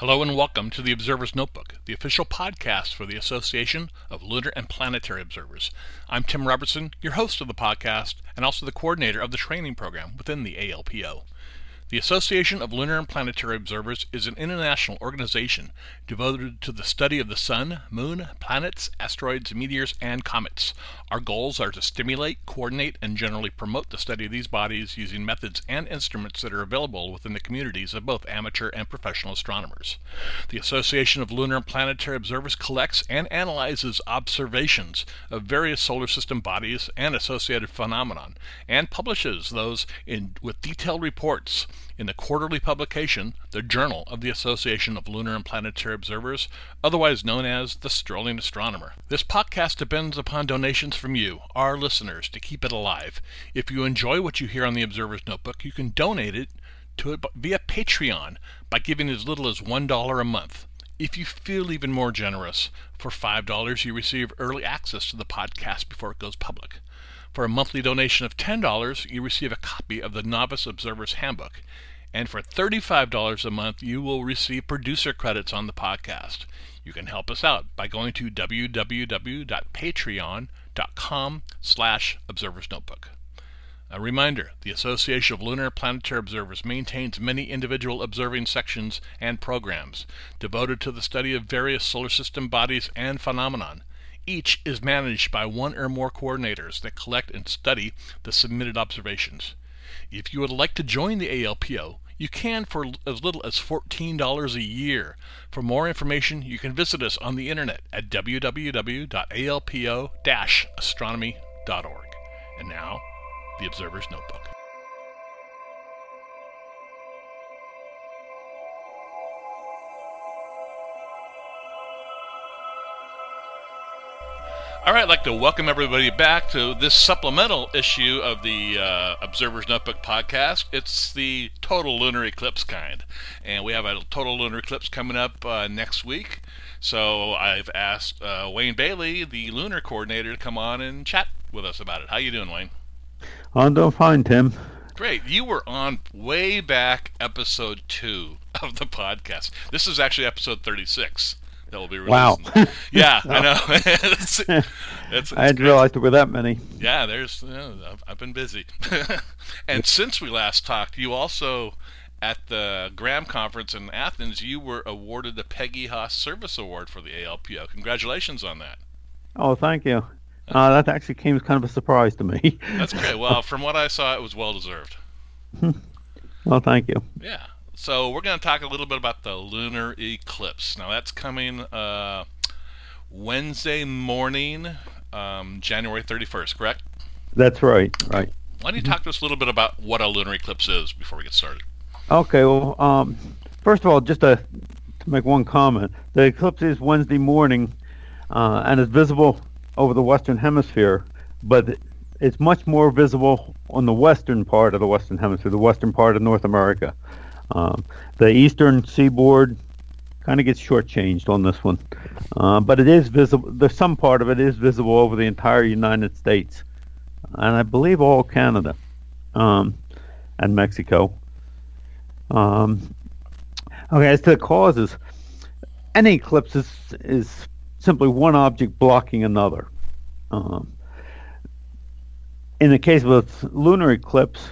Hello and welcome to the Observer's Notebook, the official podcast for the Association of Lunar and Planetary Observers. I'm Tim Robertson, your host of the podcast and also the coordinator of the training program within the ALPO. The Association of Lunar and Planetary Observers is an international organization devoted to the study of the Sun, Moon, planets, asteroids, meteors, and comets. Our goals are to stimulate, coordinate, and generally promote the study of these bodies using methods and instruments that are available within the communities of both amateur and professional astronomers. The Association of Lunar and Planetary Observers collects and analyzes observations of various solar system bodies and associated phenomena, and publishes those in, with detailed reports in the quarterly publication, the Journal of the Association of Lunar and Planetary Observers, otherwise known as the Strolling Astronomer. This podcast depends upon donations from you, our listeners, to keep it alive. If you enjoy what you hear on the Observer's Notebook, you can donate it to it via Patreon by giving as little as $1 a month. If you feel even more generous, for $5 you receive early access to the podcast before it goes public. For a monthly donation of $10, you receive a copy of the Novice Observer's Handbook. And for $35 a month, you will receive producer credits on the podcast. You can help us out by going to www.patreon.com slash observersnotebook. A reminder, the Association of Lunar Planetary Observers maintains many individual observing sections and programs devoted to the study of various solar system bodies and phenomenon. Each is managed by one or more coordinators that collect and study the submitted observations. If you would like to join the ALPO, you can for as little as $14 a year. For more information, you can visit us on the internet at www.alpo-astronomy.org. And now, the Observer's Notebook. All right, I'd like to welcome everybody back to this supplemental issue of the uh, Observer's Notebook podcast. It's the total lunar eclipse kind. And we have a total lunar eclipse coming up uh, next week. So I've asked uh, Wayne Bailey, the lunar coordinator, to come on and chat with us about it. How you doing, Wayne? I'm doing fine, Tim. Great. You were on way back episode two of the podcast. This is actually episode 36 that will be released. Wow. yeah, I know. it's, it's, it's I didn't realize there were that many. Yeah, there's. You know, I've, I've, been busy. and since we last talked, you also at the Graham conference in Athens, you were awarded the Peggy Haas Service Award for the ALPO. Congratulations on that. Oh, thank you. Uh, that actually came as kind of a surprise to me. That's great. Well, from what I saw, it was well deserved. well, thank you. Yeah. So we're going to talk a little bit about the lunar eclipse. Now that's coming uh, Wednesday morning, um, January 31st, correct? That's right. Right. Why don't you talk to us a little bit about what a lunar eclipse is before we get started? Okay. Well, um, first of all, just to, to make one comment, the eclipse is Wednesday morning, uh, and is visible over the western hemisphere, but it's much more visible on the western part of the western hemisphere, the western part of North America. Um, the eastern seaboard kind of gets shortchanged on this one, uh, but it is visible. There's some part of it is visible over the entire United States, and I believe all Canada um, and Mexico. Um, okay, as to the causes, any eclipse is, is simply one object blocking another. Um, in the case of a lunar eclipse,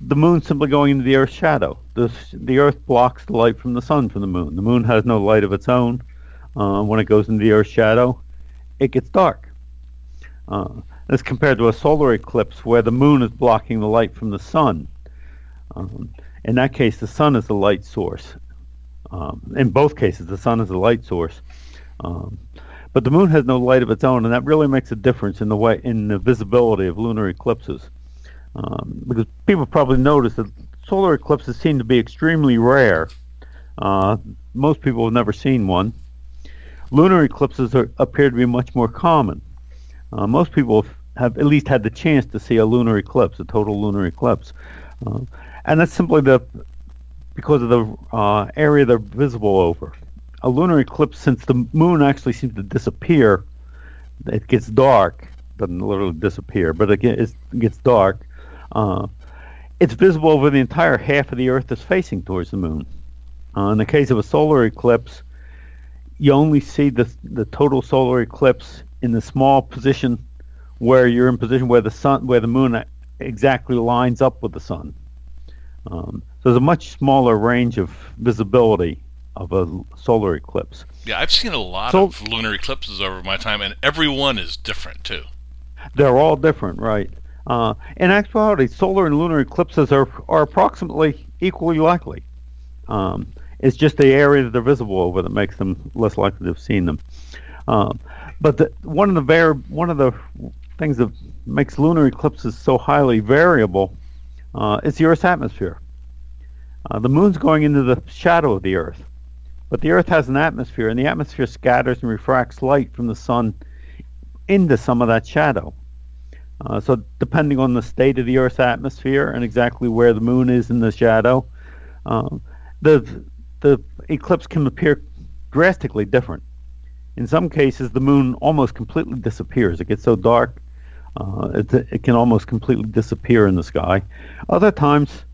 the moon simply going into the Earth's shadow. The, the Earth blocks the light from the sun from the moon. The moon has no light of its own. Uh, when it goes into the Earth's shadow, it gets dark. Uh, as compared to a solar eclipse where the moon is blocking the light from the sun. Um, in that case, the sun is the light source. Um, in both cases, the sun is the light source. Um, but the moon has no light of its own, and that really makes a difference in the way in the visibility of lunar eclipses. Um, because people probably notice that solar eclipses seem to be extremely rare, Uh, most people have never seen one. Lunar eclipses are, appear to be much more common. Uh, most people have at least had the chance to see a lunar eclipse, a total lunar eclipse, uh, and that's simply the because of the uh, area they're visible over. A lunar eclipse, since the moon actually seems to disappear, it gets dark. Doesn't literally disappear, but it gets dark. Uh, it's visible over the entire half of the Earth that's facing towards the moon. Uh, in the case of a solar eclipse, you only see the the total solar eclipse in the small position where you're in position where the sun, where the moon exactly lines up with the sun. Um, so there's a much smaller range of visibility of a solar eclipse. Yeah, I've seen a lot so, of lunar eclipses over my time, and every one is different too. They're all different, right? Uh, in actuality, solar and lunar eclipses are are approximately equally likely. Um, it's just the area that they're visible over that makes them less likely to have seen them. Um, but the, one of the var- one of the things that makes lunar eclipses so highly variable uh, is the Earth's atmosphere. Uh, the moon's going into the shadow of the Earth, but the Earth has an atmosphere, and the atmosphere scatters and refracts light from the sun into some of that shadow. Uh, so, depending on the state of the Earth's atmosphere and exactly where the moon is in the shadow, um, the the eclipse can appear drastically different. In some cases, the moon almost completely disappears. It gets so dark, uh, it, it can almost completely disappear in the sky. Other times,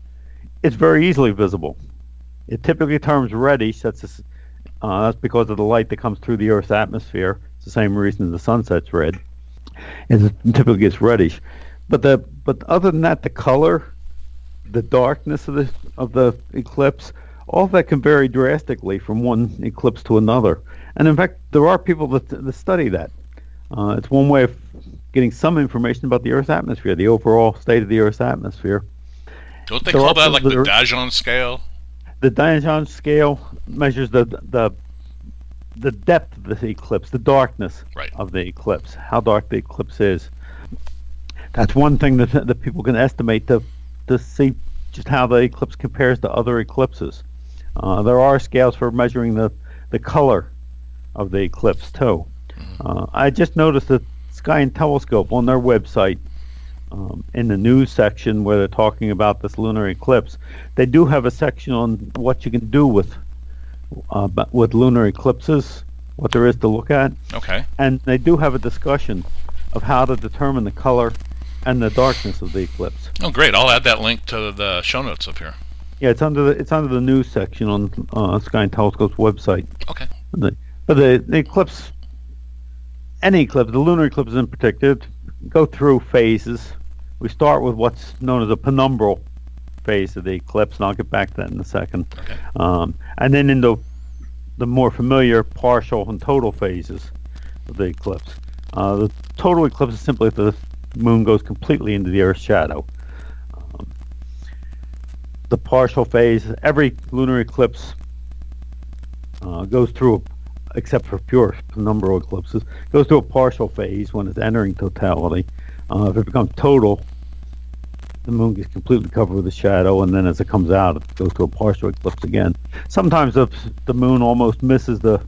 it's very easily visible. It typically turns reddish. That's a, uh, that's because of the light that comes through the Earth's atmosphere. It's the same reason the sunset's red. It typically gets reddish. But the but other than that, the color, the darkness of the of the eclipse, all that can vary drastically from one eclipse to another. And in fact, there are people that, that study that. Uh, it's one way of getting some information about the Earth's atmosphere, the overall state of the Earth's atmosphere. Don't they there call that like the Danjon scale? The Danjon scale measures the the the depth of the eclipse, the darkness right. of the eclipse, how dark the eclipse is. That's one thing that that people can estimate to to see just how the eclipse compares to other eclipses. Uh, there are scales for measuring the, the color of the eclipse too. Mm-hmm. Uh, I just noticed that Sky and Telescope on their website, um, in the news section where they're talking about this lunar eclipse, they do have a section on what you can do with uh, with lunar eclipses, what there is to look at. Okay. And they do have a discussion of how to determine the color and the darkness of the eclipse. Oh, great! I'll add that link to the show notes up here. Yeah, it's under the it's under the news section on uh, Sky and Telescope's website. Okay. The, but the, the eclipse, any eclipse, the lunar eclipses in particular, go through phases. We start with what's known as a penumbral phase of the eclipse, and I'll get back to that in a second. Okay. Um, and then in the the more familiar partial and total phases of the eclipse. Uh, the total eclipse is simply if the moon goes completely into the Earth's shadow. Um, the partial phase, every lunar eclipse uh, goes through, except for pure penumbral eclipses, goes through a partial phase when it's entering totality. Uh, if it becomes total, the moon gets completely covered with a shadow, and then as it comes out, it goes to a partial eclipse again. Sometimes the, the moon almost misses the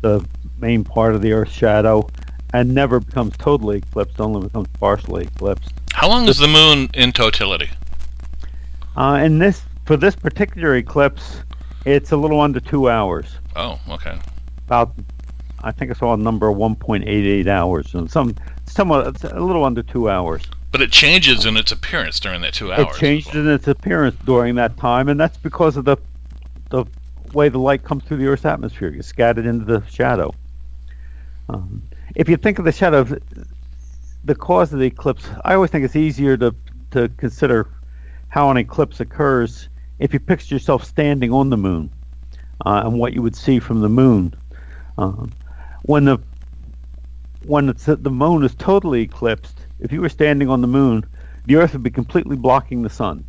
the main part of the Earth's shadow and never becomes totally eclipsed, only becomes partially eclipsed. How long is the moon in totality? Uh, in this for this particular eclipse, it's a little under two hours. Oh, okay. About, I think I saw a number of 1.88 hours, and some somewhat a little under two hours. But it changes in its appearance during that two hours. It changed well. in its appearance during that time, and that's because of the the way the light comes through the Earth's atmosphere. It's scattered into the shadow. Um, if you think of the shadow, the cause of the eclipse, I always think it's easier to to consider how an eclipse occurs if you picture yourself standing on the moon uh, and what you would see from the moon. Um, when the when the moon is totally eclipsed, if you were standing on the moon, the Earth would be completely blocking the sun.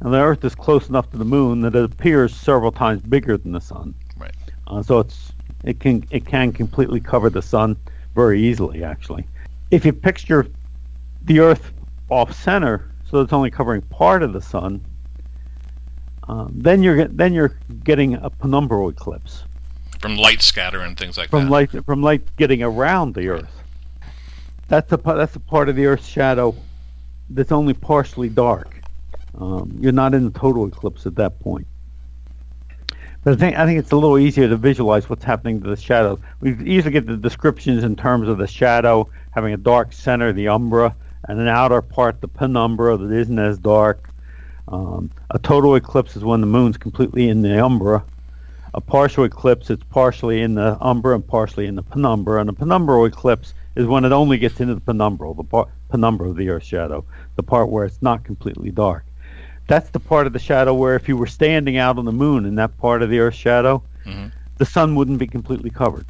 And the Earth is close enough to the moon that it appears several times bigger than the sun. Right. Uh, so it's it can it can completely cover the sun very easily, actually. If you picture the Earth off center, so it's only covering part of the sun, Um, then you're get, then you're getting a penumbral eclipse from light scatter and things like from that. light from light getting around the Earth. That's a that's the part of the Earth's shadow that's only partially dark. Um, you're not in the total eclipse at that point. But I think I think it's a little easier to visualize what's happening to the shadow. We easily get the descriptions in terms of the shadow having a dark center, the umbra, and an outer part, the penumbra, that isn't as dark. Um, a total eclipse is when the moon's completely in the umbra. A partial eclipse, it's partially in the umbra and partially in the penumbra. And a penumbral eclipse is when it only gets into the penumbral, the par- penumbra of the Earth's shadow, the part where it's not completely dark. That's the part of the shadow where if you were standing out on the moon in that part of the Earth's shadow, Mhm. the sun wouldn't be completely covered.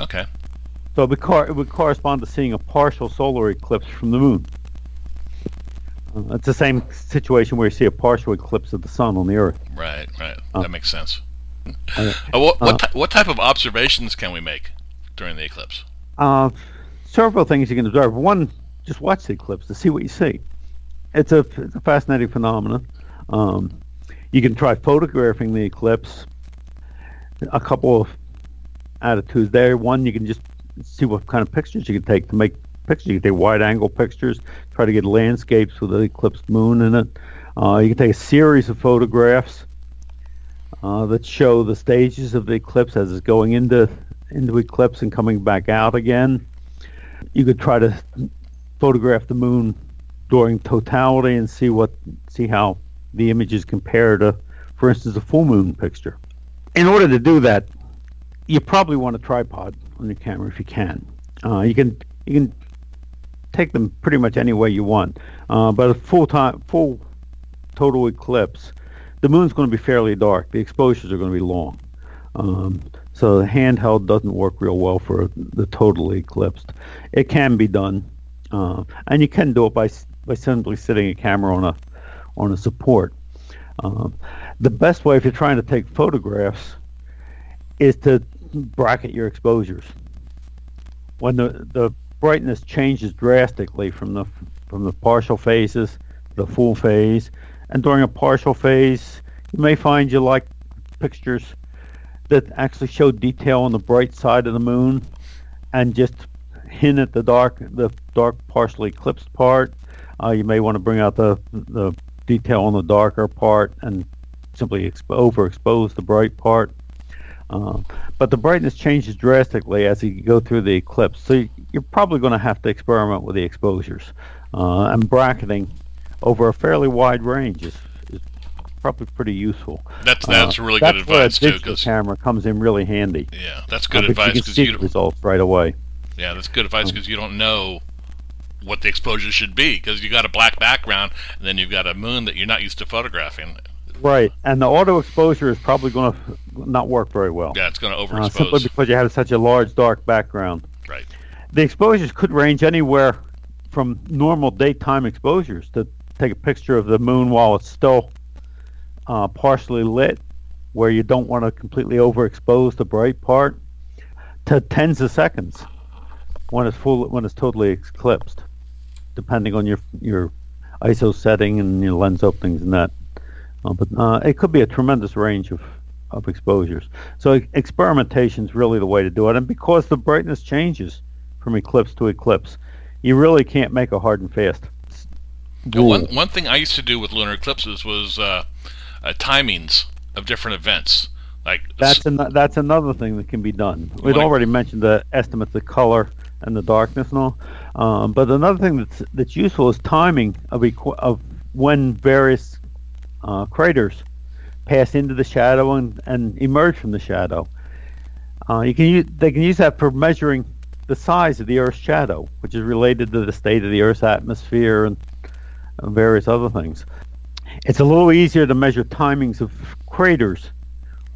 Okay. So it would, cor- it would correspond to seeing a partial solar eclipse from the moon. Uh, it's the same situation where you see a partial eclipse of the sun on the Earth. Right. Right. Uh, that makes sense. Uh, Uh, what what, uh, what type of observations can we make during the eclipse? Uh, several things you can observe. One, just watch the eclipse to see what you see. It's a it's a fascinating phenomenon. Um, you can try photographing the eclipse. A couple of attitudes there. One, you can just see what kind of pictures you can take to make pictures. You can take wide angle pictures, try to get landscapes with the eclipsed moon in it. Uh, you can take a series of photographs uh, that show the stages of the eclipse as it's going into into eclipse and coming back out again. You could try to photograph the moon during totality and see what see how the images compare to, for instance, a full moon picture. In order to do that, you probably want a tripod on your camera if you can. Uh, you can you can take them pretty much any way you want, uh, but a full time full total eclipse, the moon's going to be fairly dark. The exposures are going to be long. Um, so the handheld doesn't work real well for the totally eclipsed. It can be done, uh, and you can do it by by simply sitting a camera on a on a support. Um, the best way if you're trying to take photographs is to bracket your exposures. When the the brightness changes drastically from the from the partial phases to the full phase, and during a partial phase, you may find you like pictures that actually show detail on the bright side of the moon and just hint at the dark the dark partially eclipsed part. Uh, you may want to bring out the the detail on the darker part and simply exp- overexpose the bright part. Uh, but the brightness changes drastically as you go through the eclipse, so you, you're probably going to have to experiment with the exposures uh, and bracketing over a fairly wide range is probably pretty useful. That's that's Uh, really that's good advice too. Because camera comes in really handy. yeah, that's Uh, good because advice you can because see you the don't, results right away. yeah that's good advice Um, because you don't know what the exposure should be because you got a black background and then you've got a moon that you're not used to photographing. Right, and the auto exposure is probably going to not work very well. Yeah, it's going to uh, simply overexpose. because you have such a large dark background. right. The exposures could range anywhere from normal daytime exposures to take a picture of the moon while it's still uh, partially lit, where you don't want to completely overexpose the bright part, to tens of seconds when it's full when it's totally eclipsed, depending on your your ISO setting and your lens openings and that. Uh, but uh, it could be a tremendous range of, of exposures. So e- experimentation is really the way to do it. And because the brightness changes from eclipse to eclipse, you really can't make a hard and fast s- one rule. one thing I used to do with lunar eclipses was uh, uh, timings of different events. Like That's an, that's another thing that can be done. We'd wanna- already mentioned the estimates of color and the darkness and all. Um, but another thing that's that's useful is timing of equ- of when various uh, craters pass into the shadow and, and emerge from the shadow. Uh, you can use, they can use that for measuring the size of the Earth's shadow, which is related to the state of the Earth's atmosphere and various other things. It's a little easier to measure timings of craters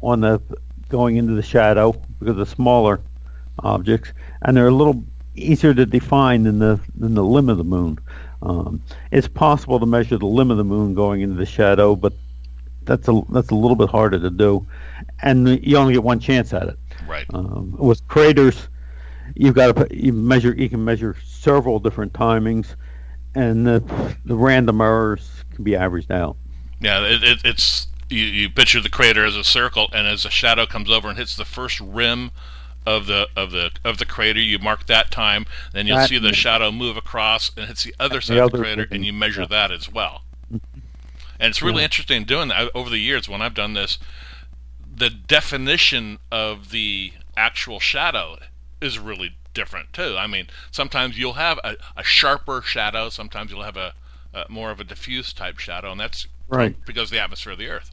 on the going into the shadow because of smaller objects, and they're a little easier to define than the than the limb of the moon. Um, it's possible to measure the limb of the moon going into the shadow, but that's a that's a little bit harder to do, and you only get one chance at it. right. Um, with craters, you've got to you measure you can measure several different timings, and the the random errors can be averaged out. Yeah, it, it, it's you, you picture the crater as a circle, and as a shadow comes over and hits the first rim of the of the of the crater, you mark that time. Then you'll That- see the shadow move across and hits the other The side of the crater, and you measure yeah. that as well. And it's really Yeah. interesting doing that over the years when I've done this. The definition of the actual shadow is really different too. I mean, sometimes you'll have a, a sharper shadow, sometimes you'll have a, a more of a diffuse type shadow, and that's Right. because of the atmosphere of the Earth.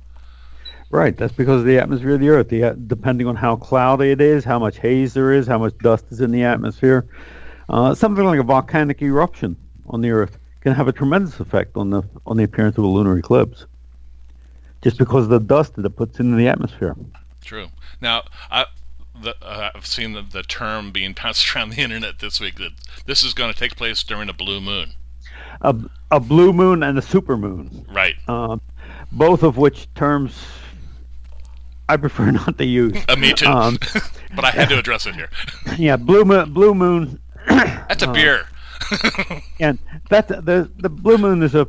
Right. That's because of the atmosphere of the Earth. The, depending on how cloudy it is, how much haze there is, how much dust is in the atmosphere, uh, something like a volcanic eruption on the Earth can have a tremendous effect on the on the appearance of a lunar eclipse, just because of the dust that it puts into the atmosphere. True. Now, I, the, uh, I've seen the, the term being passed around the internet this week that this is going to take place during a blue moon. A, a blue moon and a supermoon, Right. uh, both of which terms I prefer not to use. Uh, me too. Um, but I had to address it here. yeah, blue moon, blue moon That's a Uh, beer. And that's the the blue moon is a.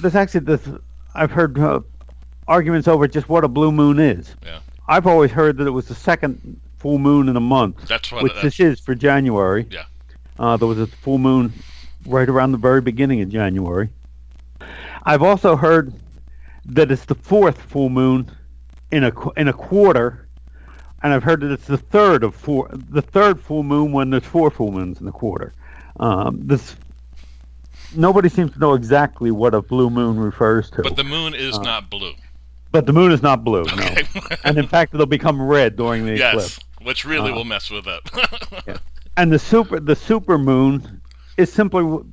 There's actually this. I've heard uh, arguments over just what a blue moon is. Yeah. I've always heard that it was the second full moon in a month, That's what. which that's, this is for January. Yeah. Uh, there was a full moon right around the very beginning of January. I've also heard that it's the fourth full moon in a in a quarter, and I've heard that it's the third of four, the third full moon when there's four full moons in the quarter. Um, this nobody seems to know exactly what a blue moon refers to, but the moon is uh, not blue. but the moon is not blue, Okay. no. And in fact, it'll become red during the eclipse. yes, which really Uh, will mess with it. Yeah. And the super the super moon is simply,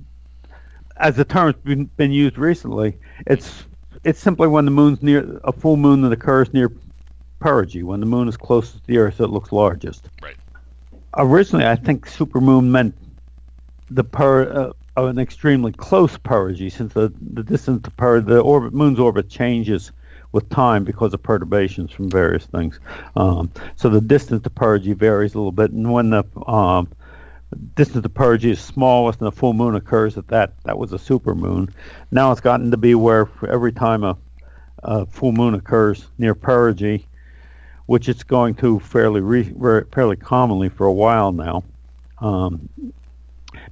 as the term's been, been used recently, it's it's simply when the moon's near a full moon that occurs near perigee, when the moon is closest to the Earth, it looks largest. Right. Originally, I think supermoon meant the per uh, of an extremely close perigee, since the the distance to per the orbit moon's orbit changes with time because of perturbations from various things. Um, so the distance to perigee varies a little bit, and when the um, distance to perigee is smallest and a full moon occurs at that, that was a super moon. Now it's gotten to be where every time a, a full moon occurs near perigee, which it's going to fairly re, fairly commonly for a while now, um,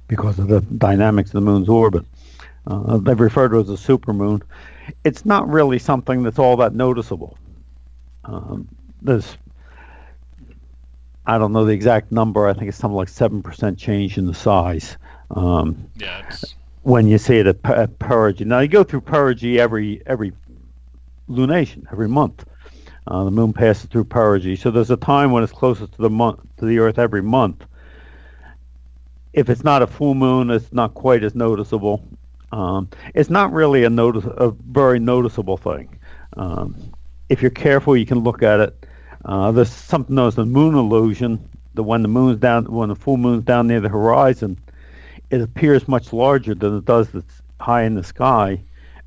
because of the dynamics of the moon's orbit. Uh, they've referred to it as a supermoon. It's not really something that's all that noticeable. Um, I don't know the exact number. I think it's something like seven percent change in the size um, yeah. It's, when you see it at, at perigee. Now you go through perigee every every lunation every month. Uh, the moon passes through perigee, so there's a time when it's closest to the month to the Earth every month. If it's not a full moon, it's not quite as noticeable. Um, it's not really a notice a very noticeable thing. Um, if you're careful, you can look at it. Uh, there's something known as the moon illusion. The when the moon's down, when the full moon's down near the horizon, it appears much larger than it does that's high in the sky.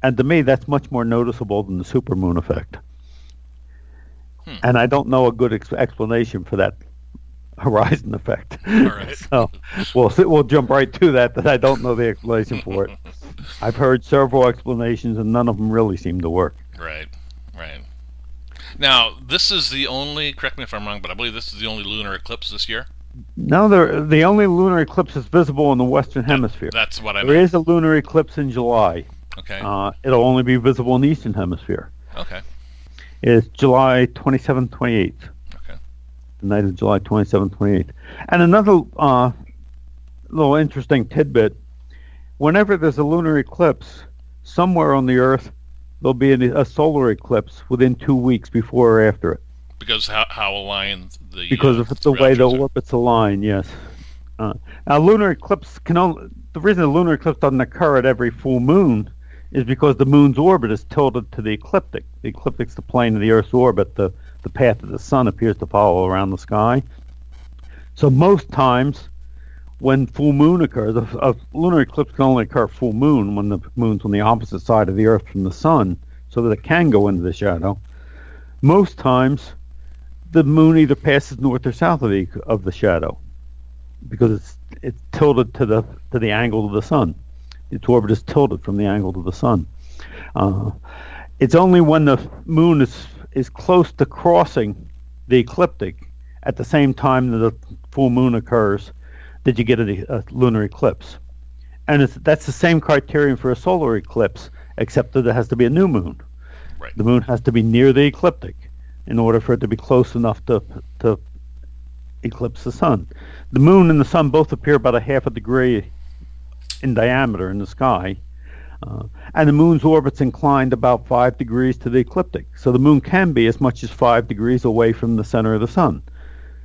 And to me, that's much more noticeable than the supermoon effect. Hmm. And I don't know a good ex- explanation for that horizon effect. right. so we'll we'll jump right to that. That I don't know the explanation for it. I've heard several explanations, and none of them really seem to work. right. Right. Now, this is the only. Correct me if I'm wrong, but I believe this is the only lunar eclipse this year. No, the the only lunar eclipse is visible in the western hemisphere. That's what I There meant. is a lunar eclipse in July. Okay. Uh, it'll only be visible in the eastern hemisphere. okay. It's July 27th, 28th. Okay. The night of July 27th, 28th. And another uh, little interesting tidbit whenever there's a lunar eclipse, somewhere on the Earth, there'll be an, a solar eclipse within two weeks before or after it. Because how how aligned the Because uh, of the way the orbits align, yes. Uh, now, lunar eclipse can only, the reason the lunar eclipse doesn't occur at every full moon is because the moon's orbit is tilted to the ecliptic. The ecliptic's the plane of the Earth's orbit, the, the path that the sun appears to follow around the sky. So most times, when full moon occurs, a, a lunar eclipse can only occur full moon when the moon's on the opposite side of the Earth from the sun, so that it can go into the shadow. Most times, the moon either passes north or south of the of the shadow, because it's it's tilted to the to the angle of the sun. Its orbit is tilted from the angle of the sun. Uh, It's only when the moon is is close to crossing the ecliptic at the same time that the full moon occurs that you get a, a lunar eclipse. And that's the same criterion for a solar eclipse, except that it has to be a new moon. Right. The moon has to be near the ecliptic in order for it to be close enough to to eclipse the sun. The moon and the sun both appear about a half a degree in diameter in the sky, uh, and the moon's orbit's inclined about five degrees to the ecliptic. So the moon can be as much as five degrees away from the center of the sun.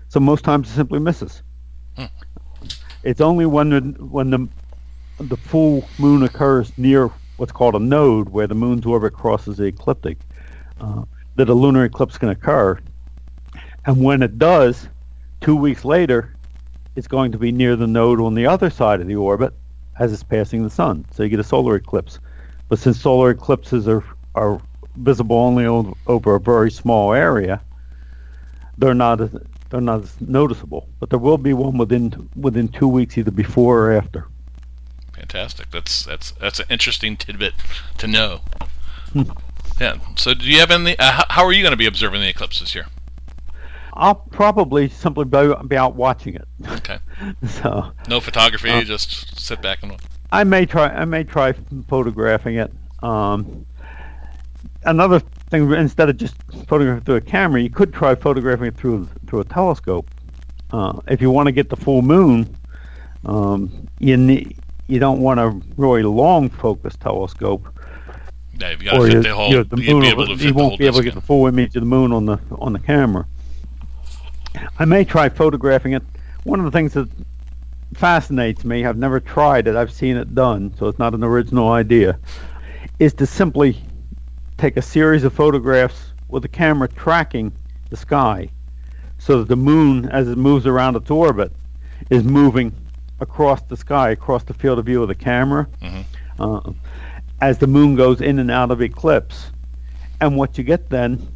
So most times it simply misses. Hmm. It's only when the, when the the full moon occurs near what's called a node, where the moon's orbit crosses the ecliptic, uh, that a lunar eclipse can occur. And when it does, two weeks later, it's going to be near the node on the other side of the orbit as it's passing the sun. So you get a solar eclipse. But since solar eclipses are, are visible only over a very small area, they're not they're not as noticeable. But there will be one within within two weeks, either before or after. Fantastic. That's that's that's an interesting tidbit to know. Hmm. yeah. So, do you have any? Uh, how, are you going to be observing the eclipse this year? I'll probably simply be, be out watching it. Okay. so No photography. Uh, just sit back and. I may try. I may try photographing it. Um, another thing, instead of just photographing through a camera, you could try photographing it through through a telescope. Uh, if you want to get the full moon, um, you need you don't want a really long focus telescope, Yeah, you've got to fit you, the whole. you know, the moon will- able to fit you the whole won't be able to get the full image of the moon on the on the camera. I may try photographing it. One of the things that fascinates me, I've never tried it, I've seen it done, so it's not an original idea, is to simply take a series of photographs with the camera tracking the sky so that the moon, as it moves around its orbit, is moving across the sky, across the field of view of the camera, Mhm. uh, as the moon goes in and out of eclipse. And what you get then,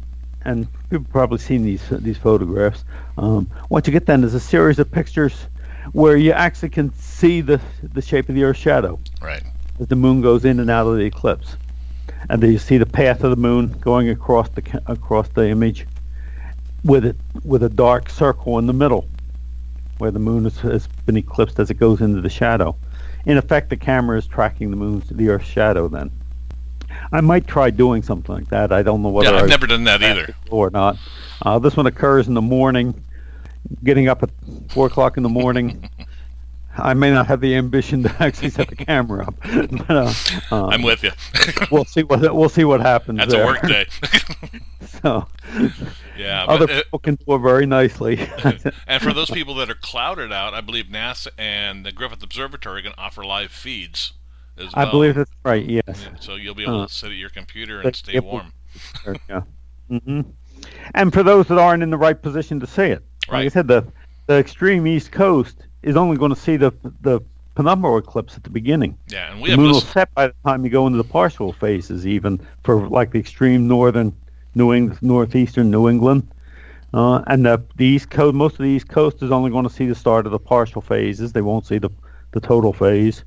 and you've probably seen these these photographs. Um, what you get then is a series of pictures where you actually can see the the shape of the Earth's shadow Right. as the moon goes in and out of the eclipse, and then you see the path of the moon going across the across the image, with it with a dark circle in the middle, where the moon has, has been eclipsed as it goes into the shadow. In effect, the camera is tracking the moon's the Earth's shadow. Then, I might try doing something like that. I don't know whether Yeah, I've never done that either. or not. Uh, this one occurs in the morning, getting up at four o'clock in the morning. I may not have the ambition to actually set the camera up, but uh, uh, I'm with you. we'll see what we'll see what happens. That's there. a work day. so yeah, other but it, people can do it very nicely. and for those people that are clouded out, I believe NASA and the Griffith Observatory are going to offer live feeds as I believe that's right. Yes. Yeah, So you'll be able Uh, to sit at your computer and stay warm. yeah. hmm And for those that aren't in the right position to see it, like I said, the the extreme east coast is only going to see the the penumbral eclipse at the beginning. Yeah, and we the have moon will set by the time you go into the partial phases, even for like the extreme northern New England, northeastern New England, uh, and the, the east coast. Most of the east coast is only going to see the start of the partial phases. They won't see the the total phase.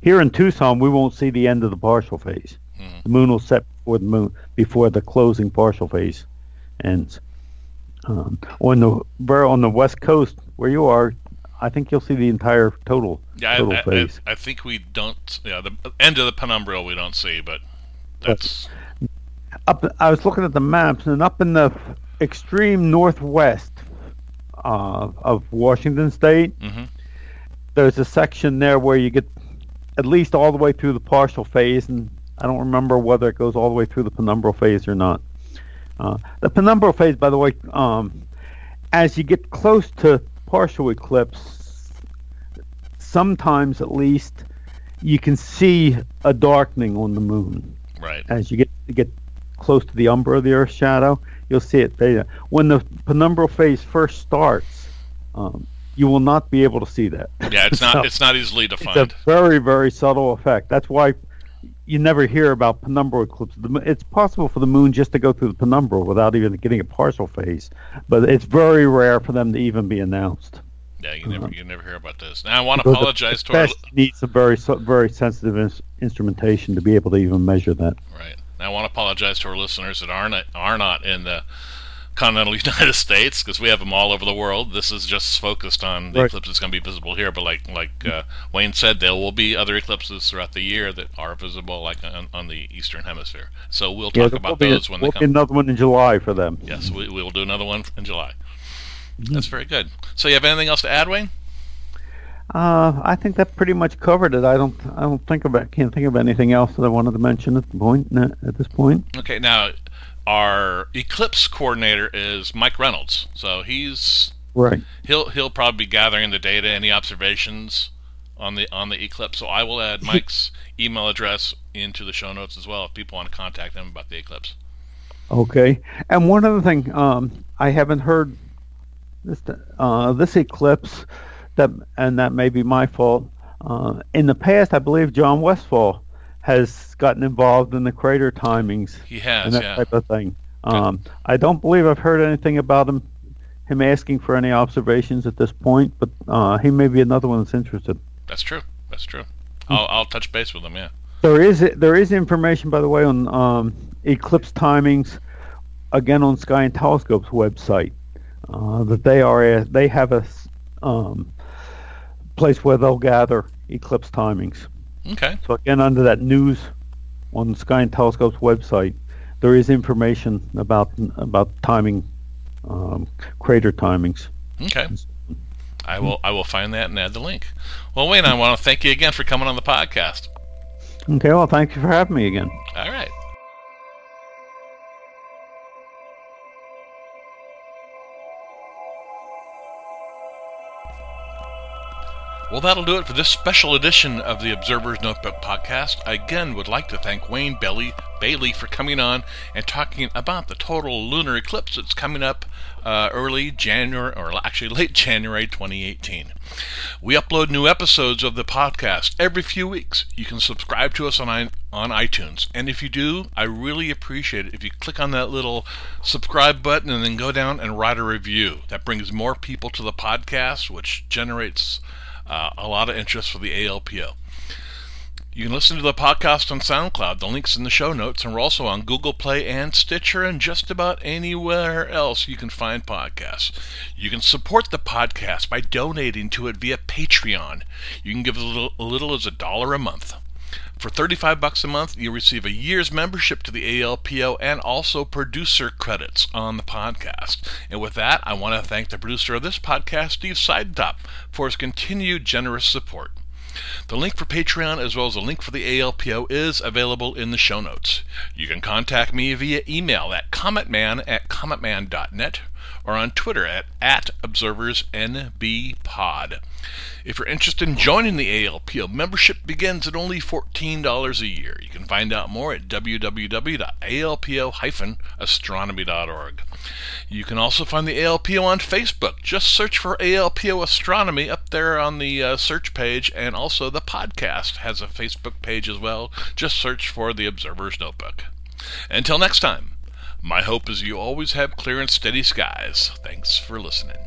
Here in Tucson, we won't see the end of the partial phase. Mhm. The moon will set before the moon before the closing partial phase ends. Um, on the on the west coast where you are, I think you'll see the entire total Yeah, total I, I, I, phase. I think we don't. Yeah, the end of the penumbral we don't see, but that's up I was looking at the maps and up in the extreme northwest uh, of Washington state Mhm. there's a section there where you get at least all the way through the partial phase and I don't remember whether it goes all the way through the penumbral phase or not. Uh, the penumbral phase by the way um, as you get close to partial eclipse sometimes at least you can see a darkening on the moon right. as you get get close to the umbra of the Earth's shadow, you'll see it fade. When the penumbral phase first starts, um, you will not be able to see that. Yeah, it's So, not it's not easily defined. it's a defined. very very subtle effect. That's why you never hear about penumbral eclipses. It's possible for the moon just to go through the penumbra without even getting a partial phase, but it's very rare for them to even be announced. Yeah, you never you never hear about this. Now I want to apologize to our needs some very very sensitive ins- instrumentation to be able to even measure that. right. Now, I want to apologize to our listeners that are not, are not in the continental United States because we have them all over the world. This is just focused on the Right. eclipse that's going to be visible here. But like like uh, Wayne said, there will be other eclipses throughout the year that are visible, like on, on the eastern hemisphere. So we'll talk will about those when they come. another one in July for them. Yes, we, we will do another one in July. Mm-hmm. That's very good. So you have anything else to add, Wayne? Uh, I think that pretty much covered it. I don't. I don't think about. Can't think of anything else that I wanted to mention at the point. At this point. Okay, now our eclipse coordinator is Mike Reynolds. So he's Right. he'll he'll probably be gathering the data, any observations on the on the eclipse. So I will add Mike's email address into the show notes as well if people want to contact him about the eclipse. Okay. And one other thing, um, I haven't heard this uh, this eclipse that, and that may be my fault. Uh, in the past, I believe John Westfall has gotten involved in the crater timings He and has, that yeah. type of thing. Um, I don't believe I've heard anything about him him asking for any observations at this point, but uh, he may be another one that's interested. That's true. That's true. Hmm. I'll I'll touch base with him. Yeah. There is there is information, by the way, on um, eclipse timings, again on Sky and Telescope's website, uh, that they are they have a um, place where they'll gather eclipse timings. Okay. So again, under that news on the Sky and Telescope's website, there is information about about timing, um, crater timings. Okay. I will I will find that and add the link. Well, Wayne, I want to thank you again for coming on the podcast. Okay, well, thank you for having me again. All right. Well, that'll do it for this special edition of the Observer's Notebook podcast. I again would like to thank Wayne Bailey, Bailey for coming on and talking about the total lunar eclipse that's coming up uh, early January, or actually late January 2018. We upload new episodes of the podcast every few weeks. You can subscribe to us on on iTunes, and if you do, I really appreciate it if you click on that little subscribe button and then go down and write a review. That brings more people to the podcast, which generates uh, a lot of interest for the ALPO. You can listen to the podcast on SoundCloud. The link's in the show notes, and we're also on Google Play and Stitcher and just about anywhere else you can find podcasts. You can support the podcast by donating to it via Patreon. You can give as little, little as a dollar a month. For 35 bucks a month, you receive a year's membership to the ALPO and also producer credits on the podcast. And with that, I want to thank the producer of this podcast, Steve Sidetop, for his continued generous support. The link for Patreon as well as the link for the ALPO is available in the show notes. You can contact me via email at cometman at cometman.net or on Twitter at, at observersnbpod. If you're interested in joining the ALPO, membership begins at only $14 a year. You can find out more at www.alpo-astronomy.org. You can also find the ALPO on Facebook. Just search for ALPO Astronomy up there on the uh, search page, and also the podcast has a Facebook page as well. Just search for the Observer's Notebook. Until next time, my hope is you always have clear and steady skies. Thanks for listening.